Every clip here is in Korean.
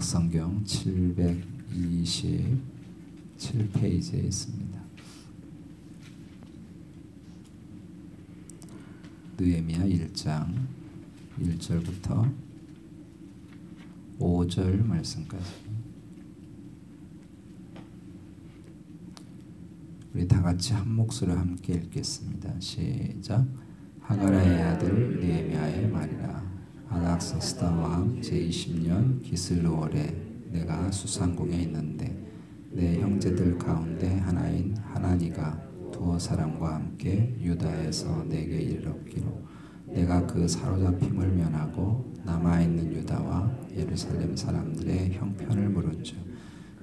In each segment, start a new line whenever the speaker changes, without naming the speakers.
신약성경 727페이지에 있습니다. 느헤미야 1장 1절부터 5절 말씀까지 우리 다 같이 한 목소리로 함께 읽겠습니다. 시작. 하가라의 아들 느헤미야의 말이라 아닥사스다 왕 제20년 기슬로월에 내가 수상궁에 있는데 내 형제들 가운데 하나인 하나니가 두어 사람과 함께 유다에서 내게 이르기로 내가 그 사로잡힘을 면하고 남아 있는 유다와 예루살렘 사람들의 형편을 물은즉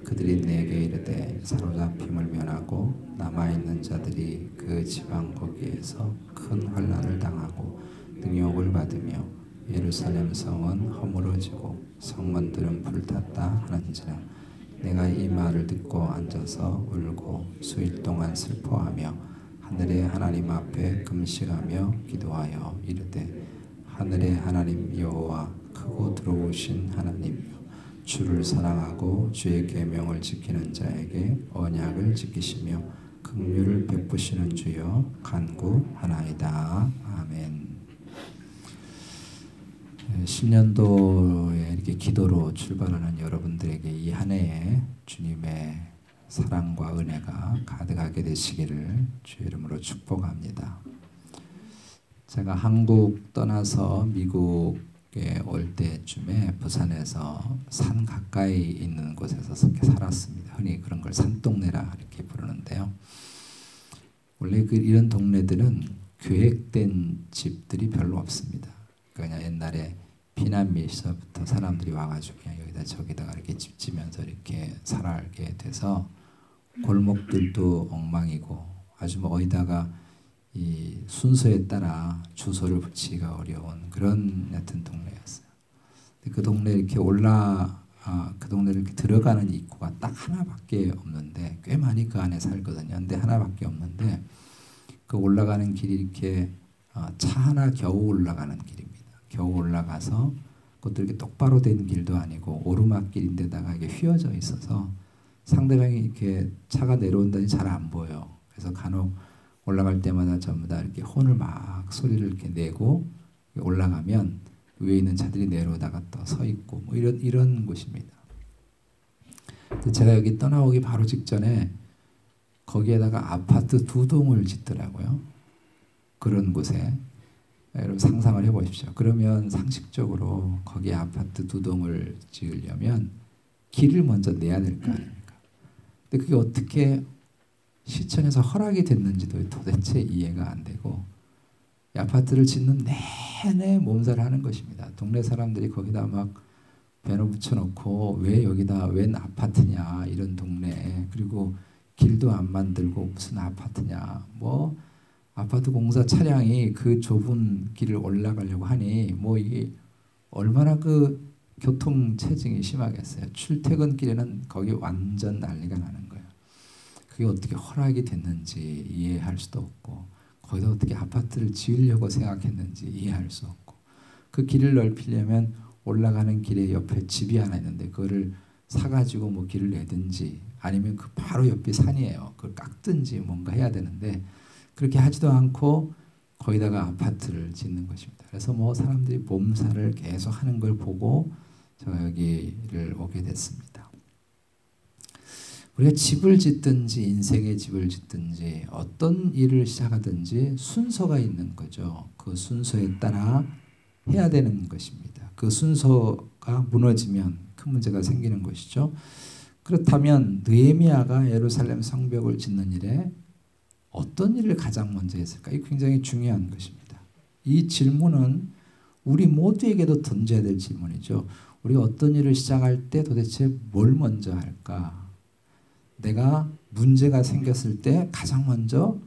그들이 내게 이르되 사로잡힘을 면하고 남아 있는 자들이 그 지방 거기에서 큰 환난을 당하고 능욕을 받으며 예루살렘 성은 허물어지고 성문들은 불탔다 하는지라 내가 이 말을 듣고 앉아서 울고 수일 동안 슬퍼하며 하늘의 하나님 앞에 금식하며 기도하여 이르되 하늘의 하나님 여호와 크고 들어오신 하나님이여 주를 사랑하고 주의 계명을 지키는 자에게 언약을 지키시며 긍휼을 베푸시는 주여 간구하나이다. 아멘. 10년도에 이렇게 기도로 출발하는 여러분들에게 이 한 해에 주님의 사랑과 은혜가 가득하게 되시기를 주 이름으로 축복합니다. 제가 한국 떠나서 미국에 올 때쯤에 부산에서 산 가까이 있는 곳에서 살았습니다. 흔히 그런 걸 산동네라 이렇게 부르는데요. 원래 그 이런 동네들은 계획된 집들이 별로 없습니다. 그냥 옛날에 피난 밀서부터 사람들이 와가지고 그냥 여기다 저기다가 이렇게 집 지면서 이렇게 살아게 돼서 골목들도 엉망이고 아주 뭐 어디다가 이 순서에 따라 주소를 붙이기가 어려운 그런 같은 동네였어요. 그 동네 이렇게 올라 아, 그 동네를 이렇게 들어가는 입구가 딱 하나밖에 없는데 꽤 많이 그 안에 살거든요. 근데 하나밖에 없는데 그 올라가는 길이 이렇게 아, 차 하나 겨우 올라가는 길입니다. 겨우 올라가서 그것도 이렇게 똑바로 된 길도 아니고 오르막길인데다가 이게 휘어져 있어서 상대방이 이렇게 차가 내려온다니 잘 안 보여. 그래서 간혹 올라갈 때마다 전부 다 이렇게 혼을 막 소리를 이렇게 내고 올라가면 위에 있는 차들이 내려오다가 또 서 있고 뭐 이런 이런 곳입니다. 제가 여기 떠나오기 바로 직전에 거기에다가 아파트 두 동을 짓더라고요. 그런 곳에 여러분 상상을 해보십시오. 그러면 상식적으로 거기에 아파트 두 동을 지으려면 길을 먼저 내야 될 거 아닙니까? 근데 그게 어떻게 시청에서 허락이 됐는지도 도대체 이해가 안 되고 아파트를 짓는 내내 몸살을 하는 것입니다. 동네 사람들이 거기다 막 배너 붙여놓고 왜 여기다 웬 아파트냐 이런 동네 그리고 길도 안 만들고 무슨 아파트냐 뭐 아파트 공사 차량이 그 좁은 길을 올라가려고 하니 뭐 이게 얼마나 그 교통 체증이 심하겠어요. 출퇴근길에는 거기 완전 난리가 나는 거예요. 그게 어떻게 허락이 됐는지 이해할 수도 없고 거기다 어떻게 아파트를 지으려고 생각했는지 이해할 수 없고 그 길을 넓히려면 올라가는 길에 옆에 집이 하나 있는데 그거를 사가지고 뭐 길을 내든지 아니면 그 바로 옆이 산이에요. 그걸 깎든지 뭔가 해야 되는데 그렇게 하지도 않고 거기다가 아파트를 짓는 것입니다. 그래서 뭐 사람들이 몸살을 계속 하는 걸 보고 제가 여기를 오게 됐습니다. 우리가 집을 짓든지 인생의 집을 짓든지 어떤 일을 시작하든지 순서가 있는 거죠. 그 순서에 따라 해야 되는 것입니다. 그 순서가 무너지면 큰 문제가 생기는 것이죠. 그렇다면 느헤미야가 예루살렘 성벽을 짓는 일에 어떤 일을 가장 먼저 했을까? 이 굉장히 중요한 것입니다. 이 질문은 우리 모두에게도 던져야 될 질문이죠. 우리가 어떤 일을 시작할 때 도대체 뭘 먼저 할까? 내가 문제가 생겼을 때 가장 먼저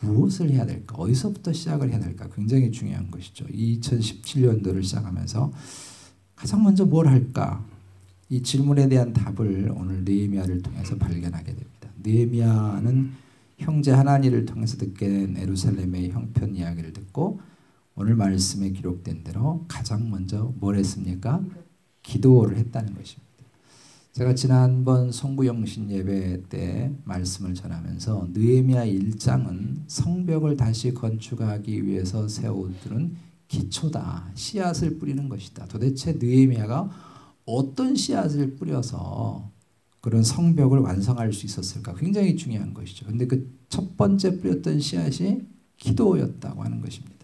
무엇을 해야 될까? 어디서부터 시작을 해야 될까? 굉장히 중요한 것이죠. 2017년도를 시작하면서 가장 먼저 뭘 할까? 이 질문에 대한 답을 오늘 느헤미야를 통해서 발견하게 됩니다. 느헤미야는 형제 하나니를 통해서 듣게 된 에루살렘의 형편 이야기를 듣고 오늘 말씀에 기록된 대로 가장 먼저 뭘 했습니까? 기도를 했다는 것입니다. 제가 지난번 송구영신 예배 때 말씀을 전하면서 느헤미야 1장은 성벽을 다시 건축하기 위해서 세워두는 기초다. 씨앗을 뿌리는 것이다. 도대체 느헤미야가 어떤 씨앗을 뿌려서 그런 성벽을 완성할 수 있었을까? 굉장히 중요한 것이죠. 근데 그 첫 번째 뿌렸던 씨앗이 기도였다고 하는 것입니다.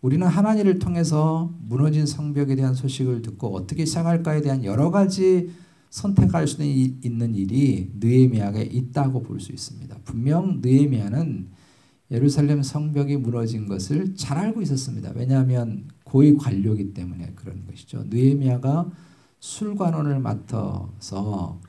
우리는 하나님을 통해서 무너진 성벽에 대한 소식을 듣고 어떻게 시작할까에 대한 여러 가지 선택할 수 있는 일이 느헤미야에 있다고 볼 수 있습니다. 분명 느헤미야는 예루살렘 성벽이 무너진 것을 잘 알고 있었습니다. 왜냐하면 고위 관료이기 때문에 그런 것이죠. 느헤미야가 술관원을 맡아서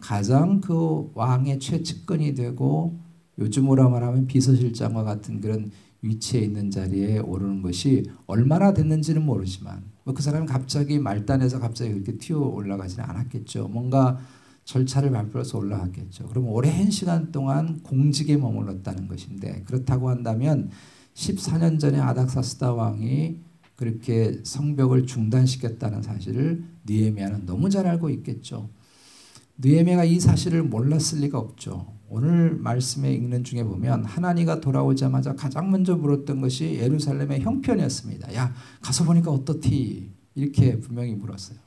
가장 그 왕의 최측근이 되고 요즘으로 말하면 비서실장과 같은 그런 위치에 있는 자리에 오르는 것이 얼마나 됐는지는 모르지만 뭐그 사람이 갑자기 말단에서 갑자기 그렇게 튀어 올라가지는 않았겠죠. 뭔가 절차를 밟으서 올라갔겠죠. 그럼 오랜 시간 동안 공직에 머물렀다는 것인데 그렇다고 한다면 14년 전에 아닥사스다 왕이 그렇게 성벽을 중단시켰다는 사실을 니에미아는 너무 잘 알고 있겠죠. 느헤미야가 이 사실을 몰랐을 리가 없죠. 오늘 말씀에 읽는 중에 보면 하나니가 돌아오자마자 가장 먼저 물었던 것이 예루살렘의 형편이었습니다. 야 가서 보니까 어떻디 이렇게 분명히 물었어요.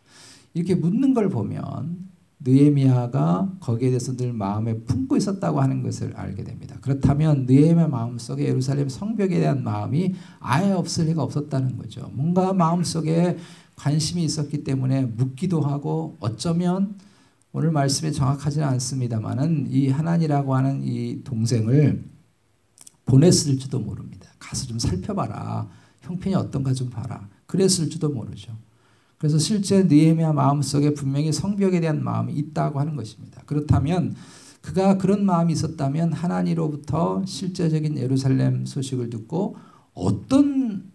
이렇게 묻는 걸 보면 느헤미야가 거기에 대해서 늘 마음에 품고 있었다고 하는 것을 알게 됩니다. 그렇다면 느헤미야 마음속에 예루살렘 성벽에 대한 마음이 아예 없을 리가 없었다는 거죠. 뭔가 마음속에 관심이 있었기 때문에 묻기도 하고 어쩌면 오늘 말씀이 정확하지는 않습니다만은 이 하나니라고 하는 이 동생을 보냈을지도 모릅니다. 가서 좀 살펴봐라. 형편이 어떤가 좀 봐라. 그랬을지도 모르죠. 그래서 실제 느헤미야 마음속에 분명히 성벽에 대한 마음이 있다고 하는 것입니다. 그렇다면 그가 그런 마음이 있었다면 하나님로부터 실제적인 예루살렘 소식을 듣고 어떤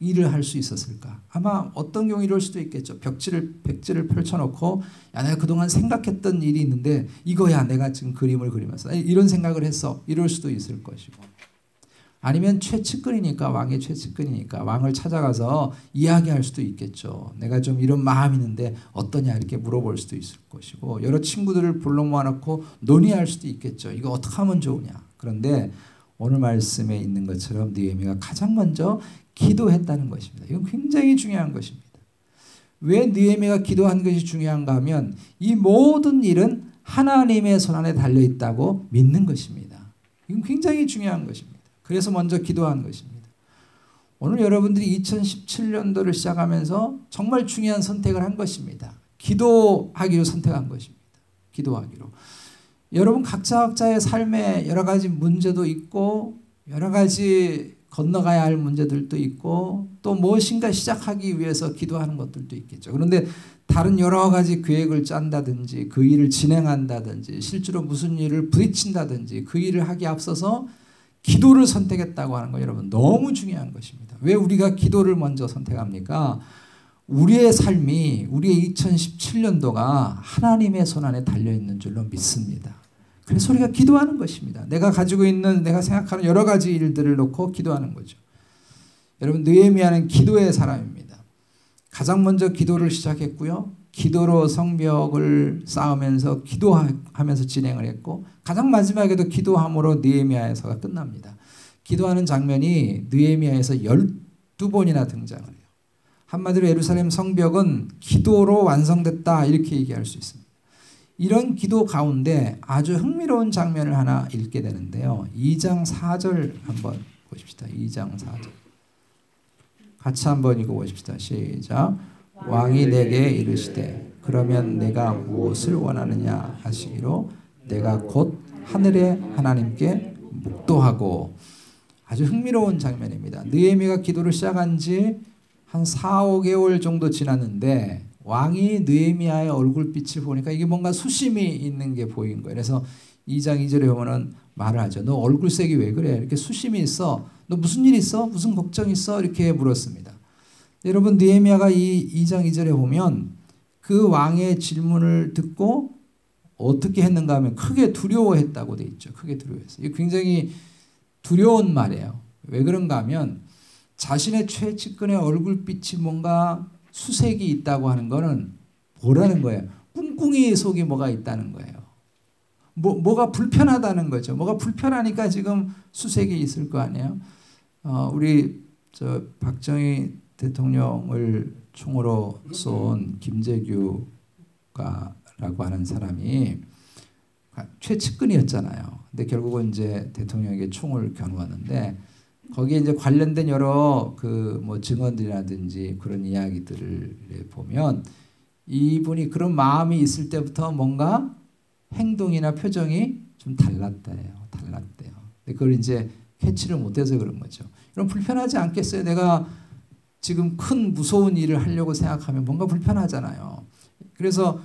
일을 할 수 있었을까? 아마 어떤 경우 이럴 수도 있겠죠. 벽지를 백지를 펼쳐놓고 야 내가 그동안 생각했던 일이 있는데 이거야 내가 지금 그림을 그리면서 이런 생각을 했어. 이럴 수도 있을 것이고 아니면 최측근이니까 왕의 최측근이니까 왕을 찾아가서 이야기할 수도 있겠죠. 내가 좀 이런 마음이 있는데 어떠냐 이렇게 물어볼 수도 있을 것이고 여러 친구들을 불러 모아놓고 논의할 수도 있겠죠. 이거 어떻게 하면 좋으냐. 그런데 오늘 말씀에 있는 것처럼 느헤미가 가장 먼저 기도했다는 것입니다. 이건 굉장히 중요한 것입니다. 왜 느헤미가 기도한 것이 중요한가 하면 이 모든 일은 하나님의 손 안에 달려 있다고 믿는 것입니다. 이건 굉장히 중요한 것입니다. 그래서 먼저 기도한 것입니다. 오늘 여러분들이 2017년도를 시작하면서 정말 중요한 선택을 한 것입니다. 기도하기로 선택한 것입니다. 기도하기로. 여러분 각자 각자의 삶에 여러 가지 문제도 있고 여러 가지 건너가야 할 문제들도 있고 또 무엇인가 시작하기 위해서 기도하는 것들도 있겠죠. 그런데 다른 여러 가지 계획을 짠다든지 그 일을 진행한다든지 실제로 무슨 일을 부딪힌다든지 그 일을 하기 앞서서 기도를 선택했다고 하는 거 여러분 너무 중요한 것입니다. 왜 우리가 기도를 먼저 선택합니까? 우리의 삶이 우리의 2017년도가 하나님의 손 안에 달려 있는 줄로 믿습니다. 그래서 우리가 기도하는 것입니다. 내가 가지고 있는 내가 생각하는 여러 가지 일들을 놓고 기도하는 거죠. 여러분 느헤미야는 기도의 사람입니다. 가장 먼저 기도를 시작했고요. 기도로 성벽을 쌓으면서 기도하면서 진행을 했고 가장 마지막에도 기도함으로 느헤미야에서가 끝납니다. 기도하는 장면이 느헤미야에서 12번이나 등장을 해요. 한마디로 예루살렘 성벽은 기도로 완성됐다 이렇게 얘기할 수 있습니다. 이런 기도 가운데 아주 흥미로운 장면을 하나 읽게 되는데요. 2장 4절 한번 보십시다. 2장 4절. 같이 한번 읽어 보십시다. 시작. 왕이 내게 이르시되 그러면 내가 무엇을 원하느냐 하시기로 내가 곧 하늘의 하나님께 묵도하고 아주 흥미로운 장면입니다. 느헤미가 기도를 시작한 지 한 4, 5개월 정도 지났는데 왕이 느헤미야의 얼굴빛을 보니까 이게 뭔가 수심이 있는 게 보인 거예요. 그래서 2장 2절에 보면은 말을 하죠. 너 얼굴색이 왜 그래? 이렇게 수심이 있어. 너 무슨 일 있어? 무슨 걱정 있어? 이렇게 물었습니다. 여러분 느헤미야가 이 2장 2절에 보면 그 왕의 질문을 듣고 어떻게 했는가 하면 크게 두려워했다고 돼 있죠. 크게 두려워했어요. 이게 굉장히 두려운 말이에요. 왜 그런가 하면 자신의 최측근의 얼굴빛이 뭔가 수색이 있다고 하는 거는 뭐라는 거예요? 꿍꿍이 속에 뭐가 있다는 거예요. 뭐, 뭐가 불편하다는 거죠. 뭐가 불편하니까 지금 수색이 있을 거 아니에요. 어, 우리 저 박정희 대통령을 총으로 쏜 김재규가라고 하는 사람이 최측근이었잖아요. 근데 결국은 이제 대통령에게 총을 겨누었는데 거기에 이제 관련된 여러 그 뭐 증언들이라든지 그런 이야기들을 보면 이분이 그런 마음이 있을 때부터 뭔가 행동이나 표정이 좀 달랐대요. 달랐대요. 그걸 이제 캐치를 못해서 그런 거죠. 그럼 불편하지 않겠어요? 내가 지금 큰 무서운 일을 하려고 생각하면 뭔가 불편하잖아요. 그래서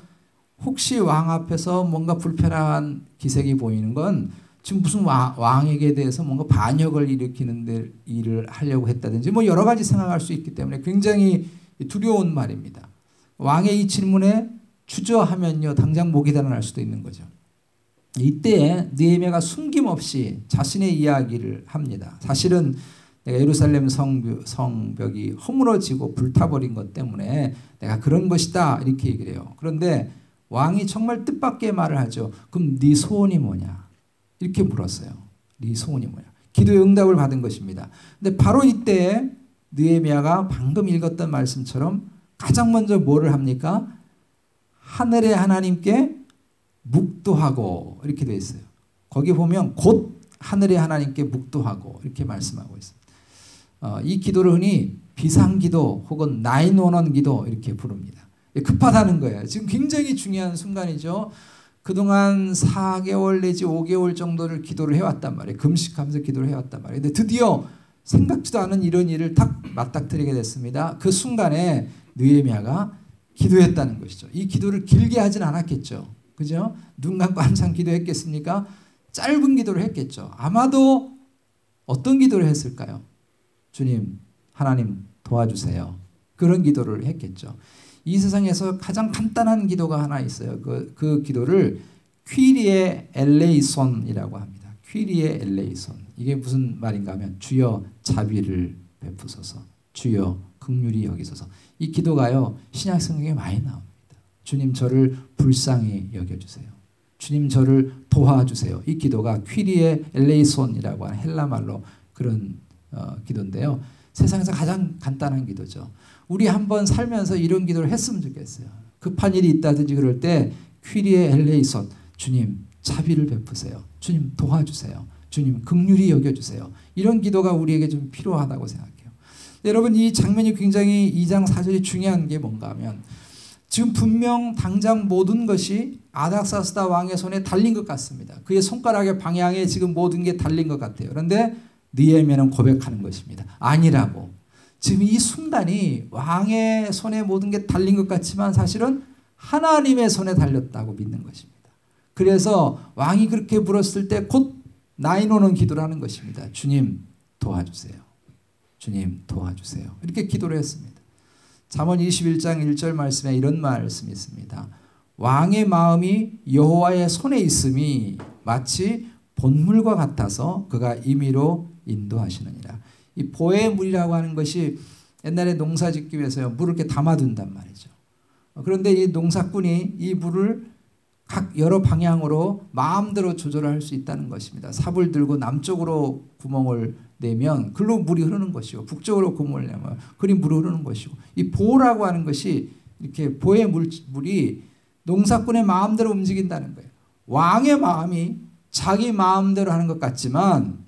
혹시 왕 앞에서 뭔가 불편한 기색이 보이는 건 지금 무슨 왕, 에게 대해서 뭔가 반역을 일으키는 데 일을 하려고 했다든지 뭐 여러 가지 생각할 수 있기 때문에 굉장히 두려운 말입니다. 왕의 이 질문에 주저하면요 당장 목이 달아날 수도 있는 거죠. 이때 느헤미야가 숨김없이 자신의 이야기를 합니다. 사실은 내가 예루살렘 성벽, 성벽이 허물어지고 불타버린 것 때문에 내가 그런 것이다 이렇게 얘기를 해요. 그런데 왕이 정말 뜻밖의 말을 하죠. 그럼 네 소원이 뭐냐? 이렇게 물었어요. 네 소원이 뭐냐? 기도의 응답을 받은 것입니다. 근데 바로 이때 느헤미야가 방금 읽었던 말씀처럼 가장 먼저 뭐를 합니까? 하늘의 하나님께 묵도하고 이렇게 되어 있어요. 거기 보면 곧 하늘의 하나님께 묵도하고 이렇게 말씀하고. 어, 이 기도를 흔히 비상기도 혹은 나인원원 기도 이렇게 부릅니다. 급하다는 거예요. 지금 굉장히 중요한 순간이죠. 그동안 4개월 내지 5개월 정도를 기도를 해왔단 말이에요. 금식하면서 기도를 해왔단 말이에요. 근데 드디어 생각지도 않은 이런 일을 딱 맞닥뜨리게 됐습니다. 그 순간에 느헤미야가 기도했다는 것이죠. 이 기도를 길게 하진 않았겠죠. 그죠? 눈 감고 한참 기도했겠습니까? 짧은 기도를 했겠죠. 아마도 어떤 기도를 했을까요? 주님, 하나님 도와주세요. 그런 기도를 했겠죠. 이 세상에서 가장 간단한 기도가 하나 있어요. 그, 그 기도를 퀴리의 엘레이손이라고 합니다. 퀴리의 엘레이손. 이게 무슨 말인가 하면 주여 자비를 베푸소서. 주여 극률이 여기소서. 이 기도가요. 신약 성경에 많이 나옵니다. 주님 저를 불쌍히 여겨 주세요. 주님 저를 도와주세요. 이 기도가 퀴리의 엘레이손이라고 하는 헬라 말로 그런 어, 기도인데요. 세상에서 가장 간단한 기도죠. 우리 한번 살면서 이런 기도를 했으면 좋겠어요. 급한 일이 있다든지 그럴 때 퀴리의 엘레이손 주님 자비를 베푸세요. 주님 도와주세요. 주님 극률이 여겨주세요. 이런 기도가 우리에게 좀 필요하다고 생각해요. 여러분 이 장면이 굉장히 2장 4절이 중요한 게 뭔가 하면 지금 분명 당장 모든 것이 아닥사스다 왕의 손에 달린 것 같습니다. 그의 손가락의 방향에 지금 모든 게 달린 것 같아요. 그런데 느헤미야는 고백하는 것입니다. 아니라고. 지금 이 순간이 왕의 손에 모든 게 달린 것 같지만 사실은 하나님의 손에 달렸다고 믿는 것입니다. 그래서 왕이 그렇게 물었을 때 곧 나인 오는 기도를 하는 것입니다. 주님 도와주세요. 주님 도와주세요. 이렇게 기도를 했습니다. 잠언 21장 1절 말씀에 이런 말씀이 있습니다. 왕의 마음이 여호와의 손에 있음이 마치 본물과 같아서 그가 임의로 인도하시느니라. 이 보혜물이라고 하는 것이 옛날에 농사 짓기 위해서 물을 이렇게 담아둔단 말이죠. 그런데 이 농사꾼이 이 물을 각 여러 방향으로 마음대로 조절할 수 있다는 것입니다. 삽을 들고 남쪽으로 구멍을 내면 글로 물이 흐르는 것이고 북쪽으로 구멍을 내면 그리 물이 흐르는 것이고 이 보라고 하는 것이 이렇게 보의 물, 물이 농사꾼의 마음대로 움직인다는 거예요. 왕의 마음이 자기 마음대로 하는 것 같지만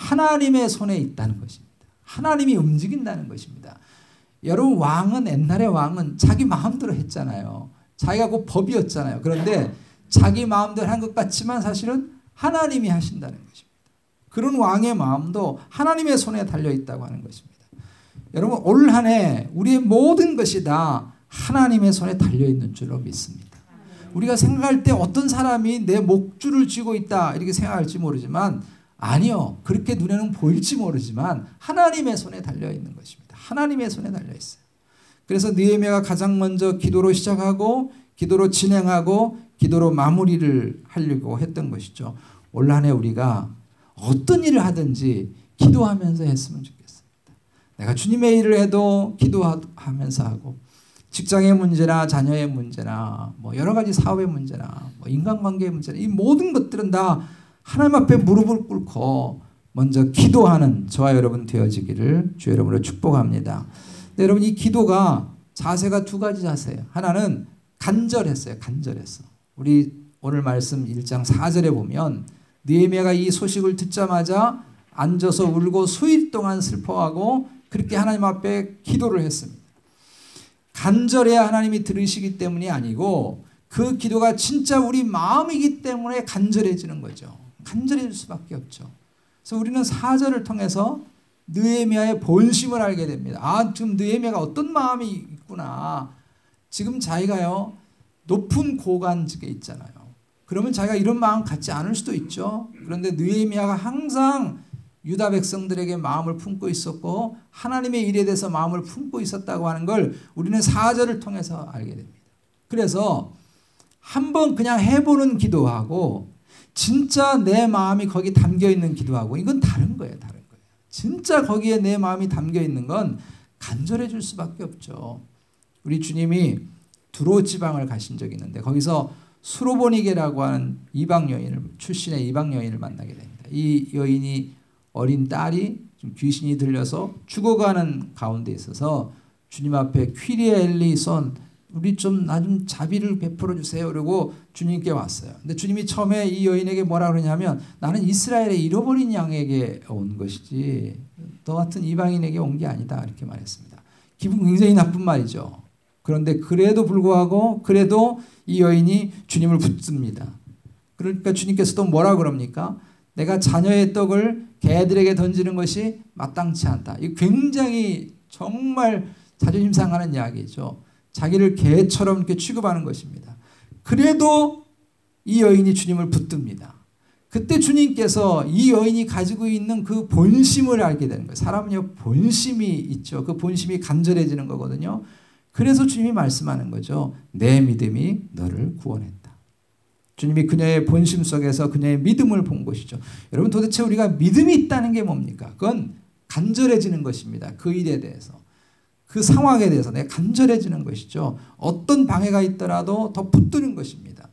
하나님의 손에 있다는 것입니다. 하나님이 움직인다는 것입니다. 여러분 왕은 옛날의 왕은 자기 마음대로 했잖아요. 자기가 그 법이었잖아요. 그런데 자기 마음대로 한 것 같지만 사실은 하나님이 하신다는 것입니다. 그런 왕의 마음도 하나님의 손에 달려 있다고 하는 것입니다. 여러분 올 한 해 우리의 모든 것이 다 하나님의 손에 달려 있는 줄로 믿습니다. 우리가 생각할 때 어떤 사람이 내 목줄을 쥐고 있다 이렇게 생각할지 모르지만 아니요. 그렇게 눈에는 보일지 모르지만 하나님의 손에 달려 있는 것입니다. 하나님의 손에 달려 있어요. 그래서 느헤미야가 가장 먼저 기도로 시작하고 기도로 진행하고 기도로 마무리를 하려고 했던 것이죠. 올 한해 우리가 어떤 일을 하든지 기도하면서 했으면 좋겠습니다. 내가 주님의 일을 해도 기도하면서 하고 직장의 문제나 자녀의 문제나 뭐 여러 가지 사업의 문제나 뭐 인간관계의 문제나 이 모든 것들은 다 하나님 앞에 무릎을 꿇고 먼저 기도하는 저와 여러분 되어지기를 주 여러분으로 축복합니다. 여러분 이 기도가 자세가 두 가지 자세예요. 하나는 간절했어요. 간절했어. 우리 오늘 말씀 1장 4절에 보면 느헤미야가 이 소식을 듣자마자 앉아서 울고 수일 동안 슬퍼하고 그렇게 하나님 앞에 기도를 했습니다. 간절해야 하나님이 들으시기 때문이 아니고 그 기도가 진짜 우리 마음이기 때문에 간절해지는 거죠. 간절해질 수밖에 없죠. 그래서 우리는 사절을 통해서 느헤미야의 본심을 알게 됩니다. 아, 지금 느헤미야가 어떤 마음이 있구나. 지금 자기가요 높은 고관직에 있잖아요. 그러면 자기가 이런 마음 갖지 않을 수도 있죠. 그런데 느헤미야가 항상 유다 백성들에게 마음을 품고 있었고 하나님의 일에 대해서 마음을 품고 있었다고 하는 걸 우리는 사절을 통해서 알게 됩니다. 그래서 한번 그냥 해보는 기도하고 진짜 내 마음이 거기 담겨 있는 기도하고 이건 다른 거예요. 다른 거예요. 진짜 거기에 내 마음이 담겨 있는 건 간절해질 수밖에 없죠. 우리 주님이 두로 지방을 가신 적이 있는데 거기서 수로보니게라고 하는 이방 여인을 출신의 이방 여인을 만나게 됩니다. 이 여인이 어린 딸이 좀 귀신이 들려서 죽어가는 가운데 있어서 주님 앞에 퀴리엘리 선 우리 좀 나 좀 자비를 베풀어 주세요. 그러고 주님께 왔어요. 근데 주님이 처음에 이 여인에게 뭐라 그러냐면 나는 이스라엘의 잃어버린 양에게 온 것이지 너 같은 이방인에게 온 게 아니다. 이렇게 말했습니다. 기분 굉장히 나쁜 말이죠. 그런데 그래도 불구하고 그래도 이 여인이 주님을 붙습니다. 그러니까 주님께서도 뭐라 그럽니까? 내가 자녀의 떡을 개들에게 던지는 것이 마땅치 않다. 이 굉장히 정말 자존심 상하는 이야기죠. 자기를 개처럼 이렇게 취급하는 것입니다. 그래도 이 여인이 주님을 붙듭니다. 그때 주님께서 이 여인이 가지고 있는 그 본심을 알게 되는 거예요. 사람은요, 본심이 있죠. 그 본심이 간절해지는 거거든요. 그래서 주님이 말씀하는 거죠. 내 믿음이 너를 구원했다. 주님이 그녀의 본심 속에서 그녀의 믿음을 본 것이죠. 여러분 도대체 우리가 믿음이 있다는 게 뭡니까? 그건 간절해지는 것입니다. 그 일에 대해서. 그 상황에 대해서 내가 간절해지는 것이죠. 어떤 방해가 있더라도 더 붙드는 것입니다.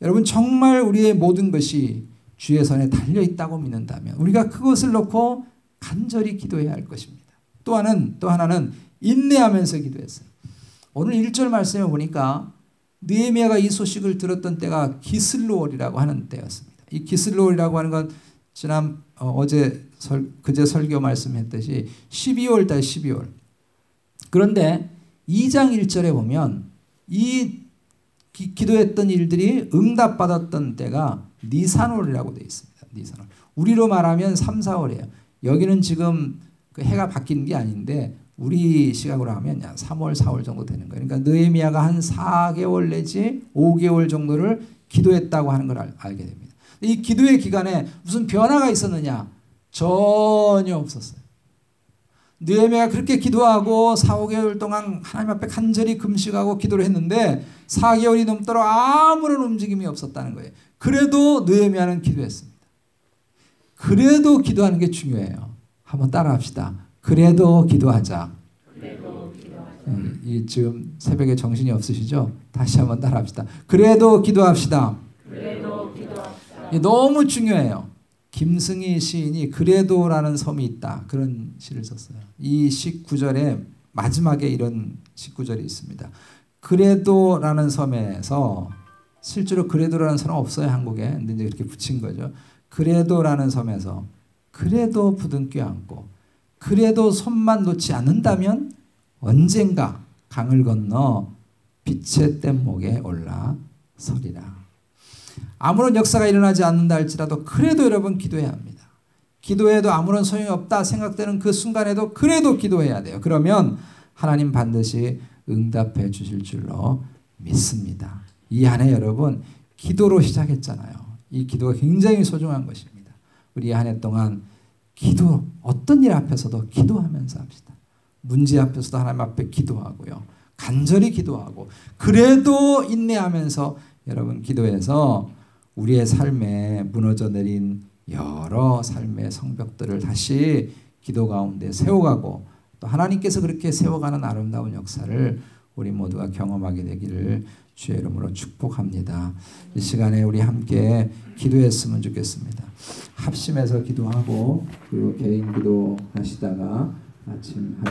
여러분 정말 우리의 모든 것이 주의 선에 달려 있다고 믿는다면 우리가 그것을 놓고 간절히 기도해야 할 것입니다. 또 하나는 또 하나는 인내하면서 기도했어요. 오늘 1절 말씀에 보니까 느헤미야가 이 소식을 들었던 때가 기슬로월이라고 하는 때였습니다. 이 기슬로월이라고 하는 건 지난 어, 제 그제 설교 말씀했듯이 12월 달 12월 그런데 2장 1절에 보면 이 기, 도했던 일들이 응답받았던 때가 니산월이라고 되어 있습니다. 니산월. 우리로 말하면 3, 4월이에요. 여기는 지금 그 해가 바뀐 게 아닌데 우리 시각으로 하면 3월, 4월 정도 되는 거예요. 그러니까 느헤미야가 한 4개월 내지 5개월 정도를 기도했다고 하는 걸 알, 알게 됩니다. 이 기도의 기간에 무슨 변화가 있었느냐? 전혀 없었어요. 느헤미야가 그렇게 기도하고 4, 5개월 동안 하나님 앞에 간절히 금식하고 기도를 했는데 4개월이 넘도록 아무런 움직임이 없었다는 거예요. 그래도 느헤미야는 기도했습니다. 그래도 기도하는 게 중요해요. 한번 따라합시다. 그래도 기도하자. 그래도 기도하자. 음, 이 지금 새벽에 정신이 없으시죠? 다시 한번 따라합시다. 그래도 기도합시다. 그래도 기도합시다. 너무 중요해요. 김승희 시인이 그래도라는 섬이 있다. 그런 시를 썼어요. 이시 구절에 마지막에 이런 시 구절이 있습니다. 그래도라는 섬에서 실제로 그래도라는 섬은 없어요 한국에. 근데 이제 이렇게 붙인 거죠. 그래도라는 섬에서 그래도 부둥켜 안고 그래도 손만 놓지 않는다면 언젠가 강을 건너 빛의 뗏목에 올라 서리라. 아무런 역사가 일어나지 않는다 할지라도 그래도 여러분 기도해야 합니다. 기도해도 아무런 소용이 없다 생각되는 그 순간에도 그래도 기도해야 돼요. 그러면 하나님 반드시 응답해 주실 줄로 믿습니다. 이한해 여러분 기도로 시작했잖아요. 이 기도가 굉장히 소중한 것입니다. 우리 한 해 동안 기도 어떤 일 앞에서도 기도하면서 합시다. 문제 앞에서도 하나님 앞에 기도하고요. 간절히 기도하고 그래도 인내하면서 여러분 기도해서 우리의 삶에 무너져 내린 여러 삶의 성벽들을 다시 기도 가운데 세워가고 또 하나님께서 그렇게 세워가는 아름다운 역사를 우리 모두가 경험하게 되기를 주의 이름으로 축복합니다. 이 시간에 우리 함께 기도했으면 좋겠습니다. 합심해서 기도하고 그리고 개인 기도 하시다가 아침